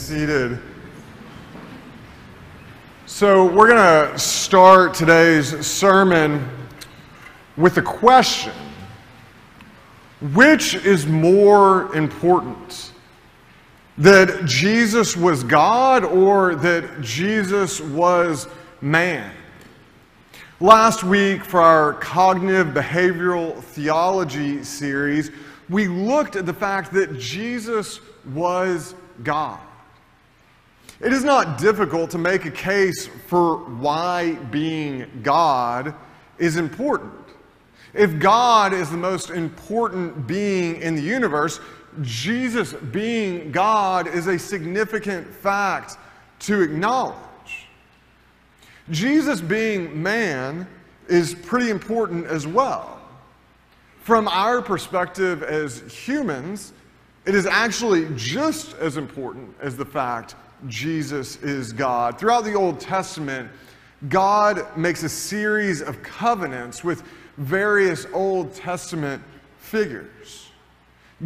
seated. So, we're going to start today's sermon with a question Which is more important? That Jesus was God or that Jesus was man? Last week, for our cognitive behavioral theology series, we looked at the fact that Jesus was God. It is not difficult to make a case for why being God is important. If God is the most important being in the universe, Jesus being God is a significant fact to acknowledge. Jesus being man is pretty important as well. From our perspective as humans, it is actually just as important as the fact Jesus is God. Throughout the Old Testament, God makes a series of covenants with various Old Testament figures.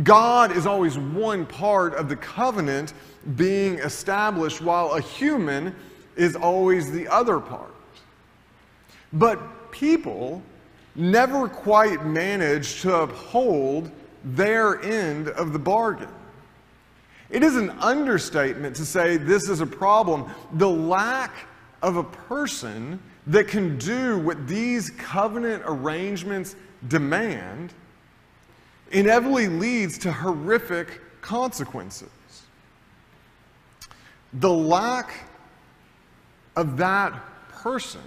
God is always one part of the covenant being established, while a human is always the other part. But people never quite manage to uphold their end of the bargain. It is an understatement to say this is a problem. The lack of a person that can do what these covenant arrangements demand inevitably leads to horrific consequences. The lack of that person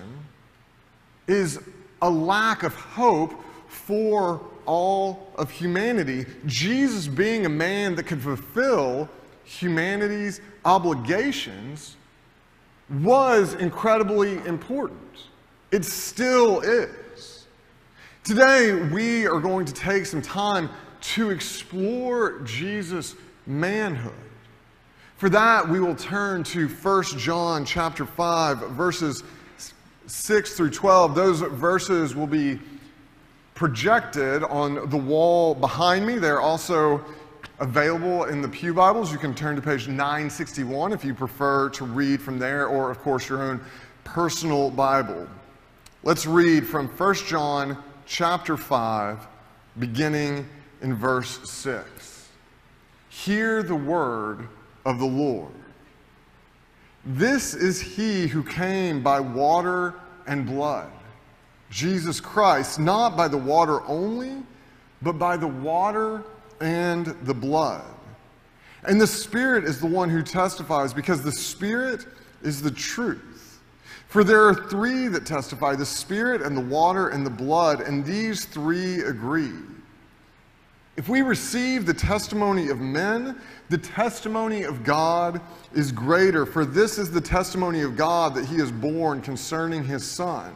is a lack of hope for all of humanity. Jesus, being a man that could fulfill humanity's obligations, was incredibly important. It still is. Today, we are going to take some time to explore Jesus' manhood. For that, we will turn to 1 John chapter 5, verses 6 through 12. Those verses will be projected on the wall behind me. They're also available in the Pew Bibles. You can turn to page 961 if you prefer to read from there, or, of course, your own personal Bible. Let's read from 1 John chapter 5, beginning in verse 6. Hear the word of the Lord. This is he who came by water and blood Jesus Christ, not by the water only, but by the water and the blood. And the Spirit is the one who testifies because the Spirit is the truth. For there are three that testify the Spirit and the water and the blood, and these three agree. If we receive the testimony of men, the testimony of God is greater, for this is the testimony of God that he is borne concerning his Son.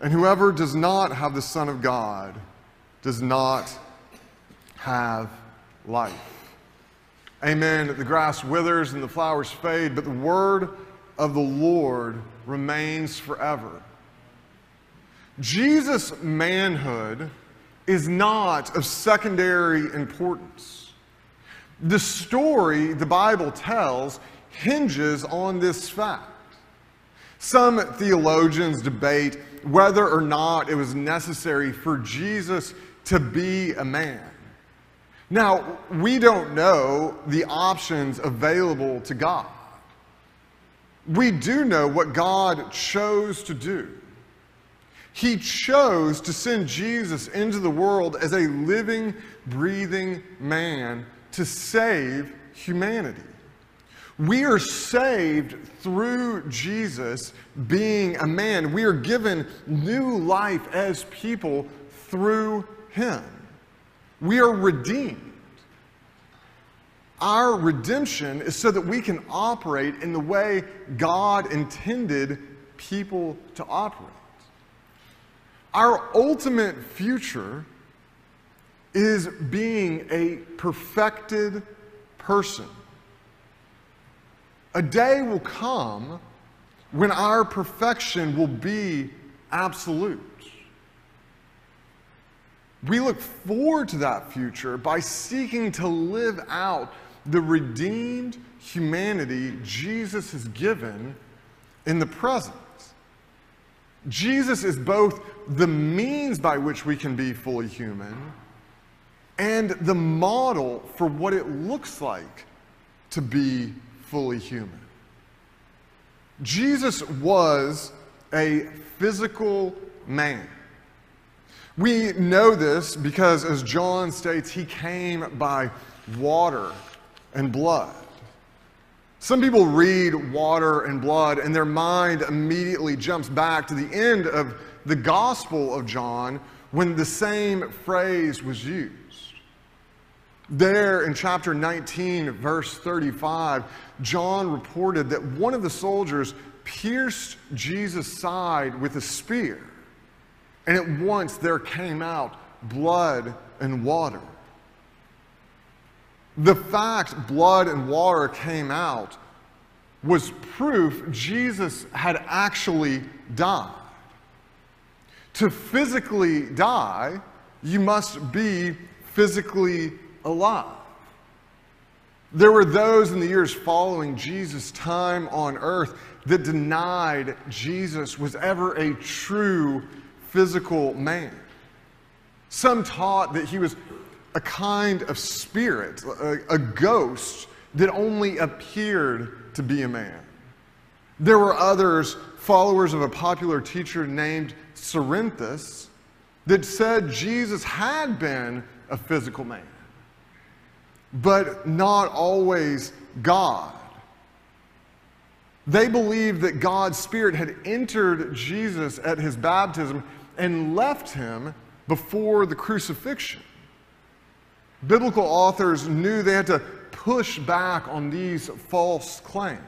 and whoever does not have the Son of God does not have life. Amen. The grass withers and the flowers fade, but the word of the Lord remains forever. Jesus' manhood is not of secondary importance. The story the Bible tells hinges on this fact. Some theologians debate whether or not it was necessary for Jesus to be a man. Now, we don't know the options available to God. We do know what God chose to do. He chose to send Jesus into the world as a living, breathing man to save humanity. We are saved through Jesus being a man. We are given new life as people through him. We are redeemed. Our redemption is so that we can operate in the way God intended people to operate. Our ultimate future is being a perfected person. A day will come when our perfection will be absolute. We look forward to that future by seeking to live out the redeemed humanity Jesus has given in the present. Jesus is both the means by which we can be fully human and the model for what it looks like to be fully human. Jesus was a physical man. We know this because, as John states, he came by water and blood. Some people read water and blood, and their mind immediately jumps back to the end of the Gospel of John when the same phrase was used. There in chapter 19, verse 35, John reported that one of the soldiers pierced Jesus' side with a spear, and at once there came out blood and water. The fact blood and water came out was proof Jesus had actually died. To physically die, you must be physically alive. There were those in the years following Jesus' time on earth that denied Jesus was ever a true physical man. Some taught that he was a kind of spirit, a, a ghost that only appeared to be a man. There were others, followers of a popular teacher named Cerinthus, that said Jesus had been a physical man, but not always God. They believed that God's Spirit had entered Jesus at his baptism and left him before the crucifixion. Biblical authors knew they had to push back on these false claims.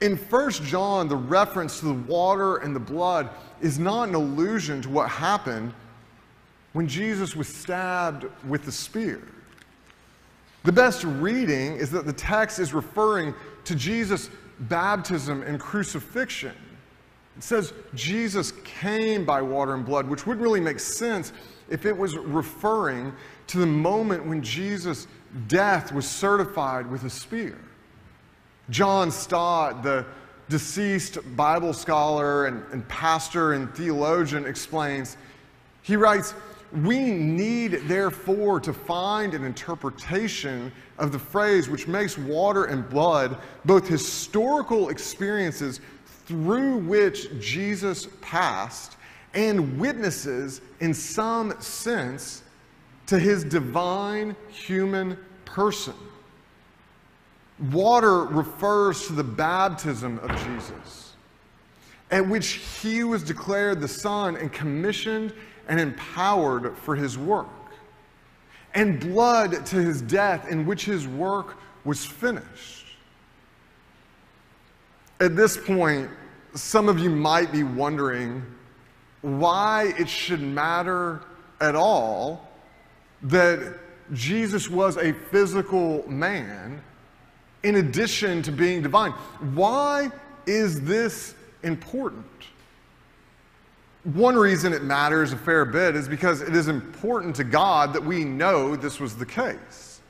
In 1 John, the reference to the water and the blood is not an allusion to what happened when Jesus was stabbed with the spear. The best reading is that the text is referring to Jesus' baptism and crucifixion. It says Jesus came by water and blood, which wouldn't really make sense if it was referring to the moment when Jesus' death was certified with a spear. John Stott, the deceased Bible scholar and, and pastor and theologian, explains, he writes, we need, therefore, to find an interpretation of the phrase which makes water and blood both historical experiences through which Jesus passed and witnesses, in some sense, to his divine human person. Water refers to the baptism of Jesus, at which he was declared the Son and commissioned and empowered for his work, and blood to his death, in which his work was finished. At this point, some of you might be wondering why it should matter at all that Jesus was a physical man in addition to being divine. Why is this important? One reason it matters a fair bit is because it is important to God that we know this was the case.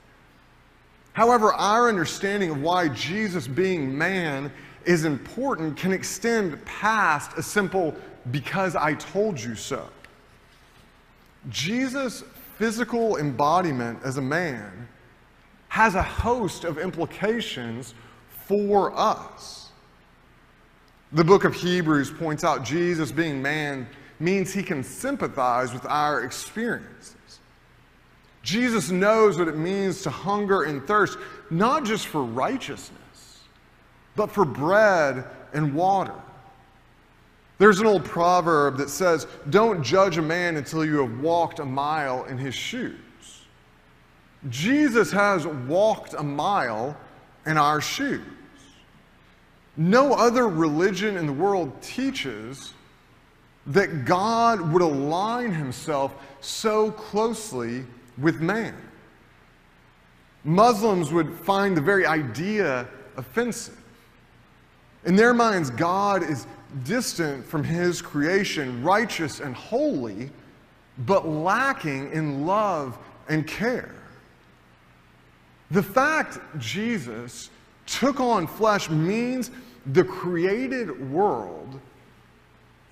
However, our understanding of why Jesus being man is important can extend past a simple because I told you so. Jesus' physical embodiment as a man has a host of implications for us. The book of Hebrews points out Jesus being man means he can sympathize with our experiences. Jesus knows what it means to hunger and thirst, not just for righteousness, but for bread and water. There's an old proverb that says, Don't judge a man until you have walked a mile in his shoes. Jesus has walked a mile in our shoes. No other religion in the world teaches that God would align himself so closely with man. Muslims would find the very idea offensive. In their minds, God is distant from his creation, righteous and holy, but lacking in love and care. The fact Jesus took on flesh means the created world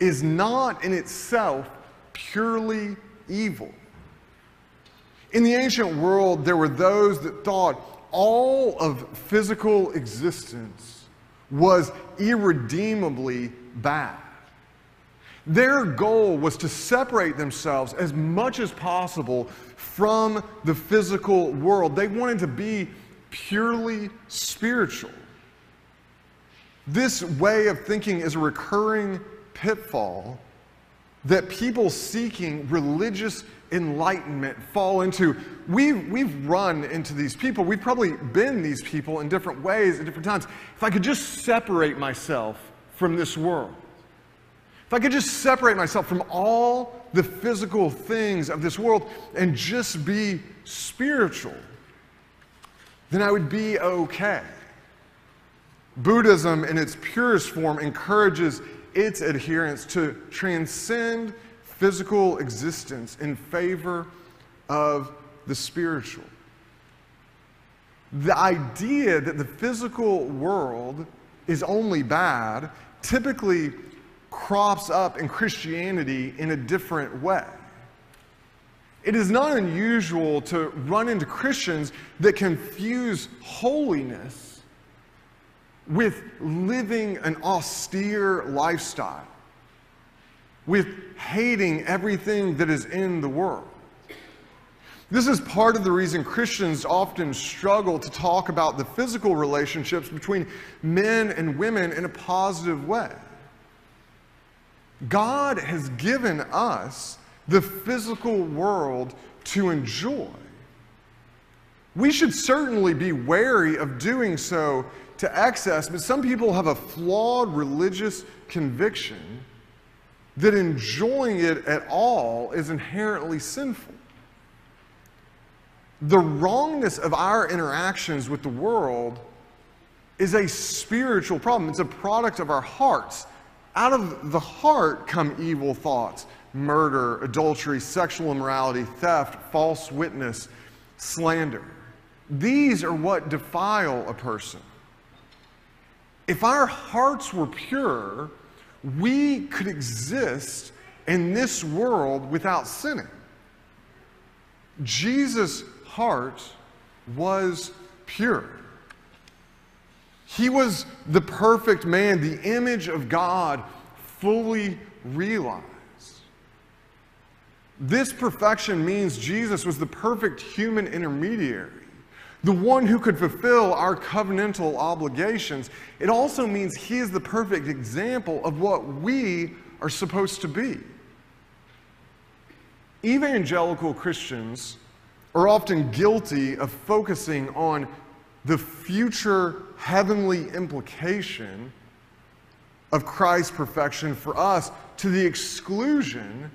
is not in itself purely evil. In the ancient world, there were those that thought all of physical existence was irredeemably bad. Their goal was to separate themselves as much as possible from the physical world. They wanted to be purely spiritual. This way of thinking is a recurring pitfall that people seeking religious enlightenment fall into. We've, we've run into these people. We've probably been these people in different ways at different times. If I could just separate myself from this world, if I could just separate myself from all the physical things of this world and just be spiritual, then I would be okay. Buddhism, in its purest form, encourages its adherents to transcend physical existence in favor of the spiritual. The idea that the physical world is only bad typically crops up in Christianity in a different way. It is not unusual to run into Christians that confuse holiness with living an austere lifestyle, with hating everything that is in the world. This is part of the reason Christians often struggle to talk about the physical relationships between men and women in a positive way. God has given us the physical world to enjoy. We should certainly be wary of doing so to excess, but some people have a flawed religious conviction that enjoying it at all is inherently sinful. The wrongness of our interactions with the world is a spiritual problem. It's a product of our hearts. Out of the heart come evil thoughts murder, adultery, sexual immorality, theft, false witness, slander. These are what defile a person. If our hearts were pure, we could exist in this world without sinning. Jesus' heart was pure. He was the perfect man, the image of God fully realized. This perfection means Jesus was the perfect human intermediary, the one who could fulfill our covenantal obligations. It also means he is the perfect example of what we are supposed to be. Evangelical Christians are often guilty of focusing on the future heavenly implication of Christ's perfection for us to the exclusion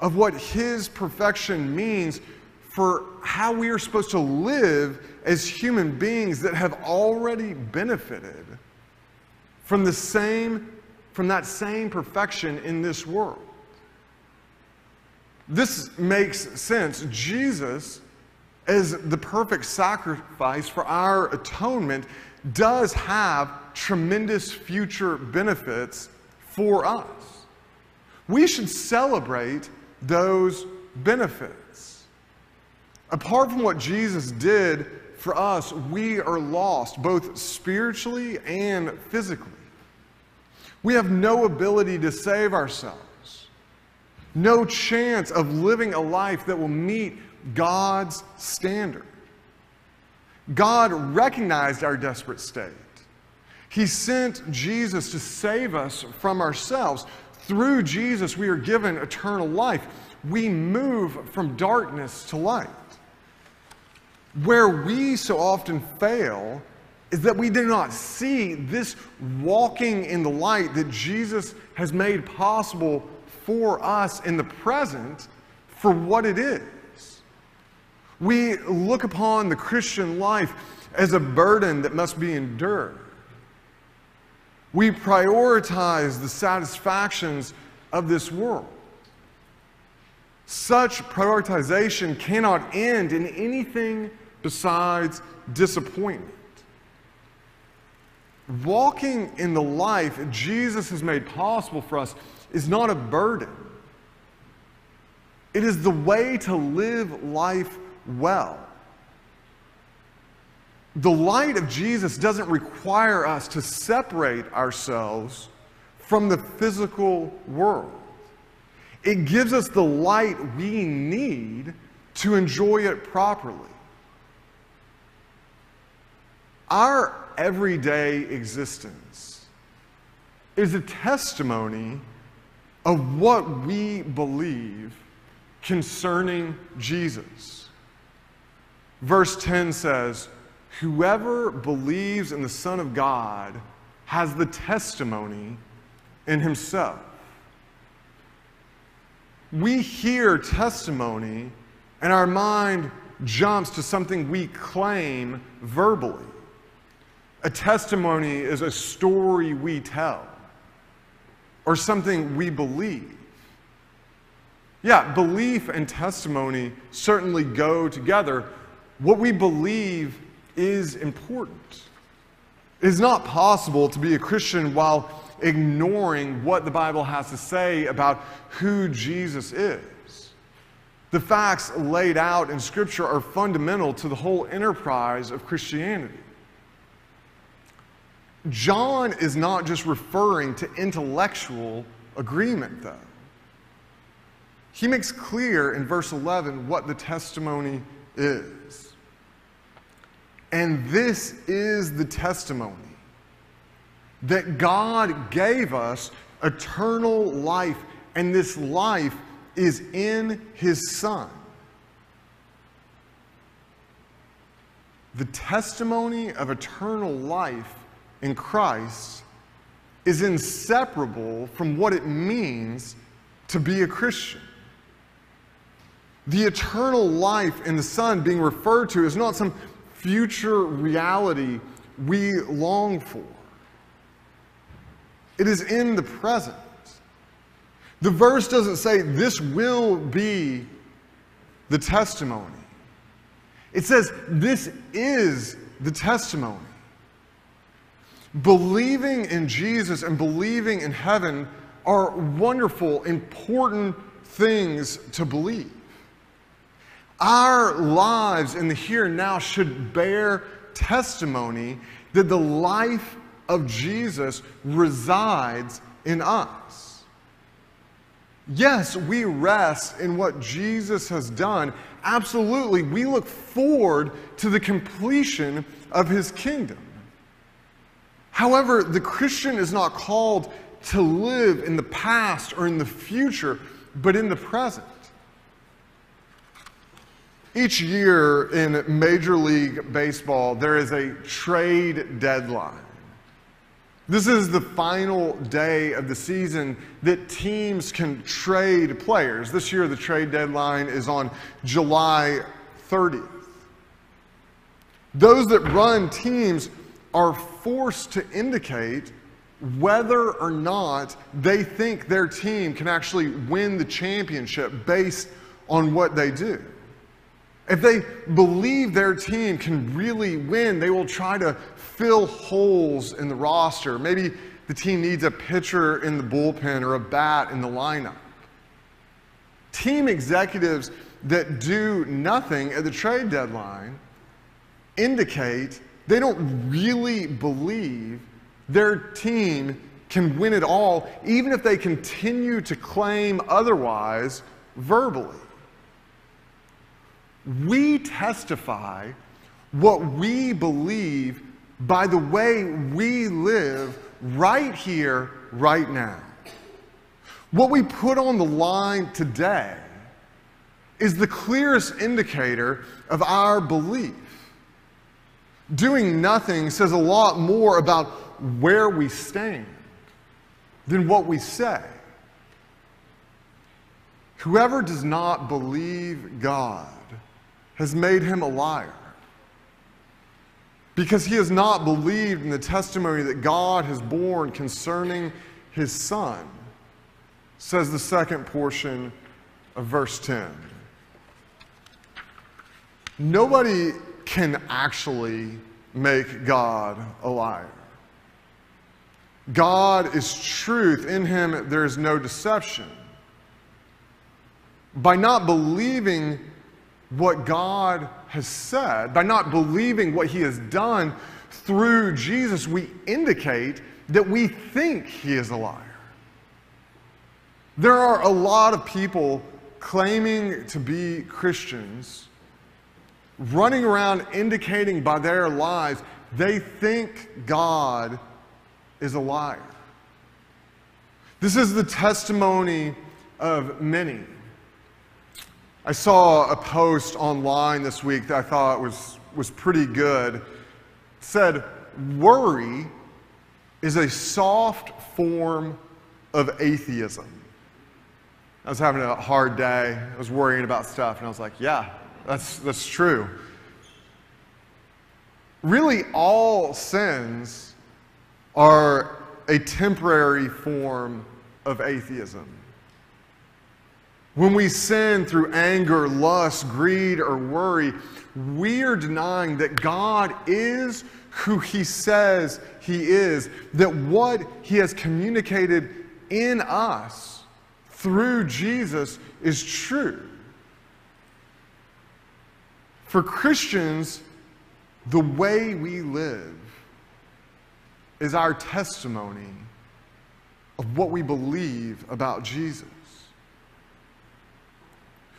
of what his perfection means for how we are supposed to live as human beings that have already benefited from the same from that same perfection in this world. This makes sense. Jesus as the perfect sacrifice for our atonement does have tremendous future benefits for us. We should celebrate those benefits. Apart from what Jesus did for us, we are lost, both spiritually and physically. We have no ability to save ourselves, no chance of living a life that will meet God's standard. God recognized our desperate state. He sent Jesus to save us from ourselves. Through Jesus, we are given eternal life. We move from darkness to light. Where we so often fail is that we do not see this walking in the light that Jesus has made possible for us in the present for what it is. We look upon the Christian life as a burden that must be endured. We prioritize the satisfactions of this world. Such prioritization cannot end in anything besides disappointment. Walking in the life Jesus has made possible for us is not a burden. It is the way to live life well. The light of Jesus doesn't require us to separate ourselves from the physical world. It gives us the light we need to enjoy it properly. Our everyday existence is a testimony of what we believe concerning Jesus. Verse 10 says, Whoever believes in the Son of God has the testimony in himself. We hear testimony, and our mind jumps to something we claim verbally. A testimony is a story we tell or something we believe. Yeah, belief and testimony certainly go together. What we believe is important. It is not possible to be a Christian while ignoring what the Bible has to say about who Jesus is. The facts laid out in Scripture are fundamental to the whole enterprise of Christianity. John is not just referring to intellectual agreement, though. He makes clear in verse 11 what the testimony is. And this is the testimony that God gave us eternal life, and this life is in His Son. The testimony of eternal life in Christ is inseparable from what it means to be a Christian. The eternal life in the Son being referred to is not some future reality we long for. It is in the present. The verse doesn't say this will be the testimony. It says this is the testimony. Believing in Jesus and believing in heaven are wonderful, important things to believe. Our lives in the here and now should bear testimony that the life of Jesus resides in us. Yes, we rest in what Jesus has done. Absolutely, we look forward to the completion of his kingdom. However, the Christian is not called to live in the past or in the future, but in the present. Each year in Major League Baseball, there is a trade deadline. This is the final day of the season that teams can trade players. This year, the trade deadline is on July 30th. Those that run teams are forced to indicate whether or not they think their team can actually win the championship based on what they do. If they believe their team can really win, they will try to fill holes in the roster. Maybe the team needs a pitcher in the bullpen or a bat in the lineup. Team executives that do nothing at the trade deadline indicate they don't really believe their team can win it all, even if they continue to claim otherwise verbally. We testify what we believe by the way we live right here, right now. What we put on the line today is the clearest indicator of our belief. Doing nothing says a lot more about where we stand than what we say. Whoever does not believe God has made him a liar because he has not believed in the testimony that God has borne concerning his Son, says the second portion of verse 10. Nobody can actually make God a liar. God is truth. In him, there is no deception. By not believing what God has said, by not believing what he has done through Jesus, we indicate that we think he is a liar. There are a lot of people claiming to be Christians running around indicating by their lives they think God is a liar. This is the testimony of many. I saw a post online this week that I thought was, was pretty good. It said, Worry is a soft form of atheism. I was having a hard day. I was worrying about stuff, and I was like, yeah, that's, that's true. Really, all sins are a temporary form of atheism. When we sin through anger, lust, greed, or worry, we are denying that God is who He says He is, that what He has communicated in us through Jesus is true. For Christians, the way we live is our testimony of what we believe about Jesus.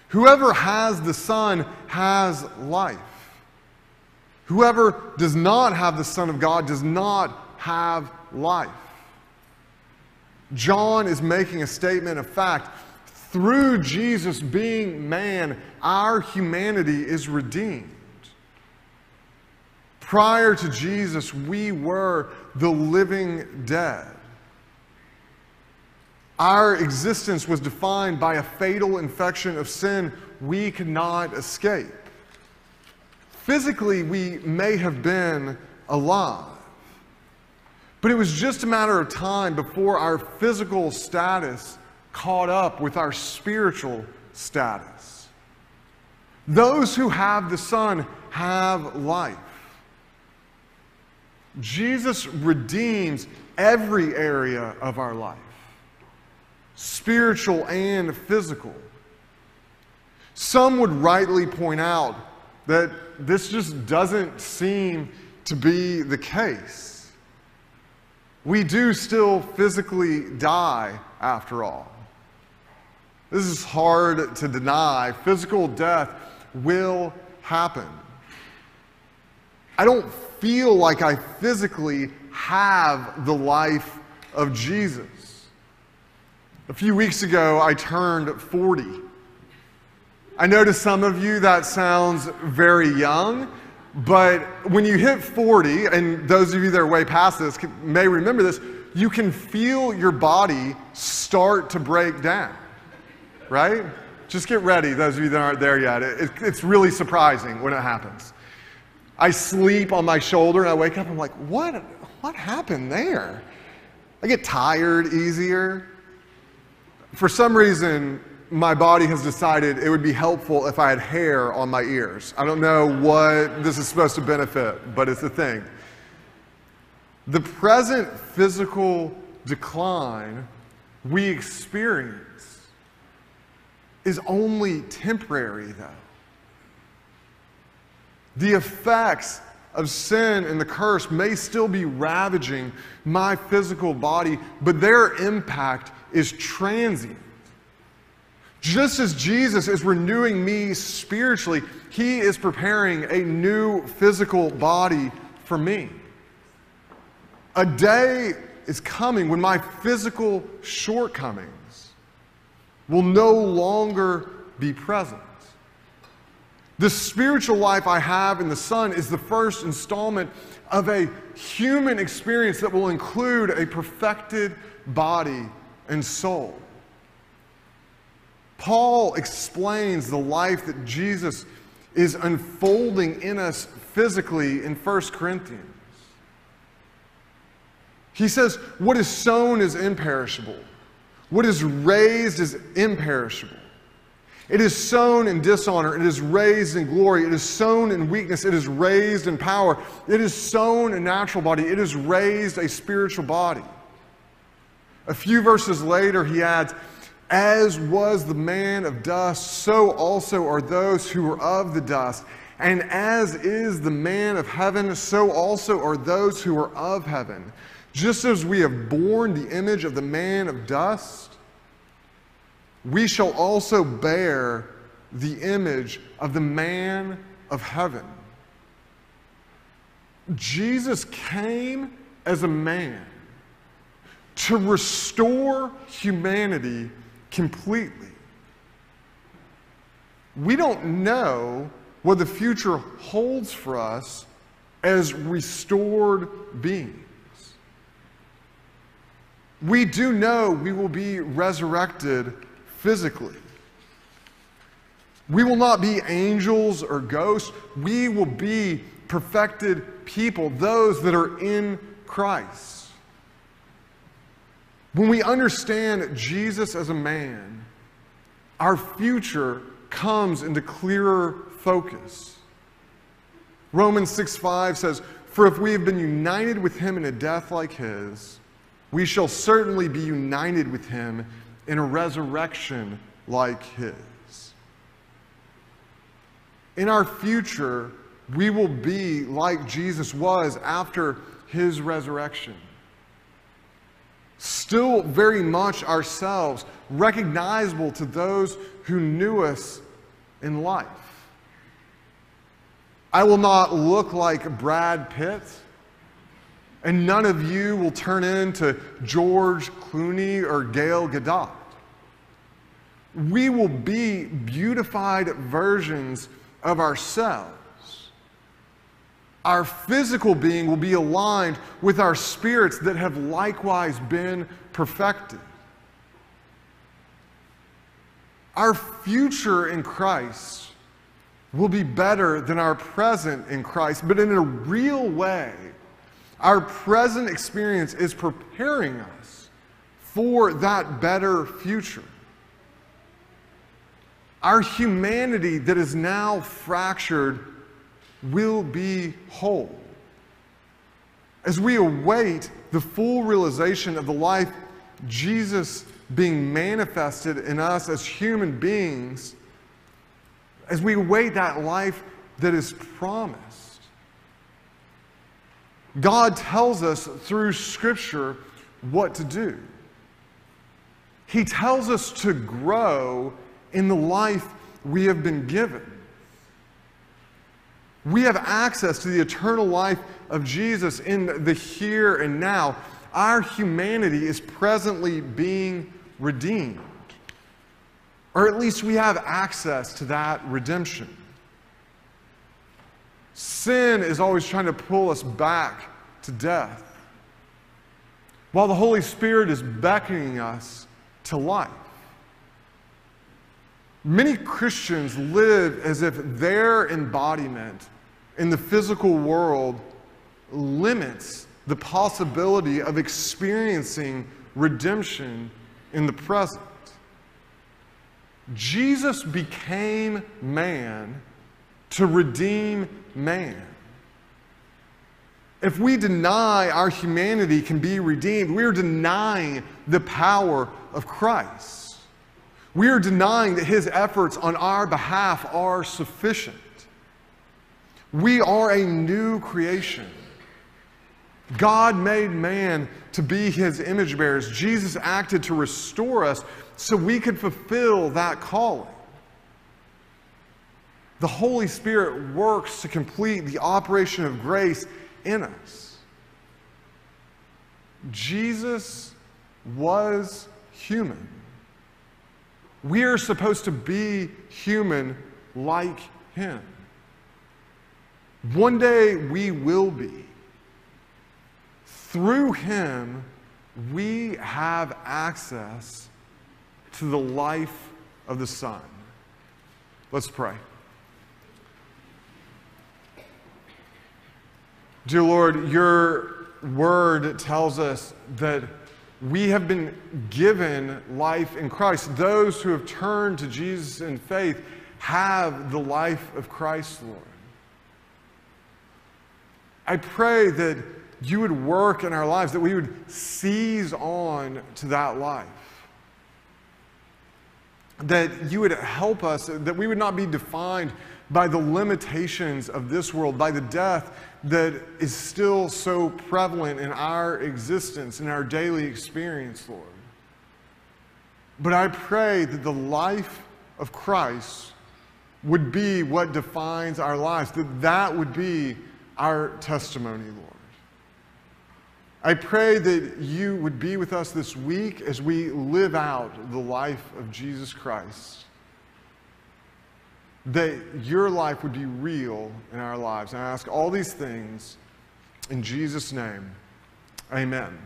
Whoever has the Son has life. Whoever does not have the Son of God does not have life. John is making a statement of fact. Through Jesus being man, our humanity is redeemed. Prior to Jesus, we were the living dead. Our existence was defined by a fatal infection of sin we could not escape. Physically, we may have been alive, but it was just a matter of time before our physical status caught up with our spiritual status. Those who have the Son have life. Jesus redeems every area of our life spiritual and physical. Some would rightly point out that this just doesn't seem to be the case. We do still physically die, after all. This is hard to deny. Physical death will happen. I don't feel like I physically have the life of Jesus. A few weeks ago, I turned 40. I know to some of you that sounds very young, but when you hit 40, and those of you that are way past this may remember this, you can feel your body start to break down right? Just get ready, those of you that aren't there yet. It, it's really surprising when it happens. I sleep on my shoulder and I wake up, I'm like, what, what happened there? I get tired easier. For some reason, my body has decided it would be helpful if I had hair on my ears. I don't know what this is supposed to benefit, but it's a thing. The present physical decline we experience is only temporary, though. The effects of sin and the curse may still be ravaging my physical body, but their impact is transient. Just as Jesus is renewing me spiritually, he is preparing a new physical body for me. A day is coming when my physical shortcomings will no longer be present. The spiritual life I have in the Son is the first installment of a human experience that will include a perfected body and soul. Paul explains the life that Jesus is unfolding in us physically in 1 Corinthians. He says, What is sown is imperishable, what is raised is imperishable. It is sown in dishonor. It is raised in glory. It is sown in weakness. It is raised in power. It is sown a natural body. It is raised a spiritual body. A few verses later, he adds, As was the man of dust, so also are those who are of the dust. And as is the man of heaven, so also are those who are of heaven. Just as we have borne the image of the man of dust, we shall also bear the image of the man of heaven. Jesus came as a man to restore humanity completely. We don't know what the future holds for us as restored beings. We do know we will be resurrected physically. We will not be angels or ghosts. We will be perfected people, those that are in Christ. When we understand Jesus as a man, our future comes into clearer focus. Romans 6 5 says, For if we have been united with him in a death like his, we shall certainly be united with him in a resurrection like his. In our future, we will be like Jesus was after his resurrection. Still very much ourselves, recognizable to those who knew us in life. I will not look like Brad Pitt and none of you will turn into George Clooney or Gail Gadot. We will be beautified versions of ourselves. Our physical being will be aligned with our spirits that have likewise been perfected. Our future in Christ will be better than our present in Christ, but in a real way our present experience is preparing us for that better future. Our humanity that is now fractured will be whole. As we await the full realization of the life Jesus being manifested in us as human beings, as we await that life that is promised, God tells us through Scripture what to do. He tells us to grow in the life we have been given. We have access to the eternal life of Jesus in the here and now. Our humanity is presently being redeemed. Or at least we have access to that redemption. Sin is always trying to pull us back to death, while the Holy Spirit is beckoning us to life. Many Christians live as if their embodiment in the physical world limits the possibility of experiencing redemption in the present. Jesus became man to redeem man. If we deny our humanity can be redeemed, we are denying the power of Christ. We are denying that his efforts on our behalf are sufficient. We are a new creation. God made man to be his image bearers. Jesus acted to restore us so we could fulfill that calling. The Holy Spirit works to complete the operation of grace in us. Jesus was human. We are supposed to be human like Him. One day we will be. Through Him, we have access to the life of the Son. Let's pray. Dear Lord, your word tells us that we have been given life in Christ. Those who have turned to Jesus in faith have the life of Christ, Lord. I pray that you would work in our lives, that we would seize on to that life. That you would help us, that we would not be defined by the limitations of this world, by the death that is still so prevalent in our existence, in our daily experience, Lord. But I pray that the life of Christ would be what defines our lives, that that would be our testimony, Lord. I pray that you would be with us this week as we live out the life of Jesus Christ that your life would be real in our lives. And I ask all these things in Jesus' name. Amen.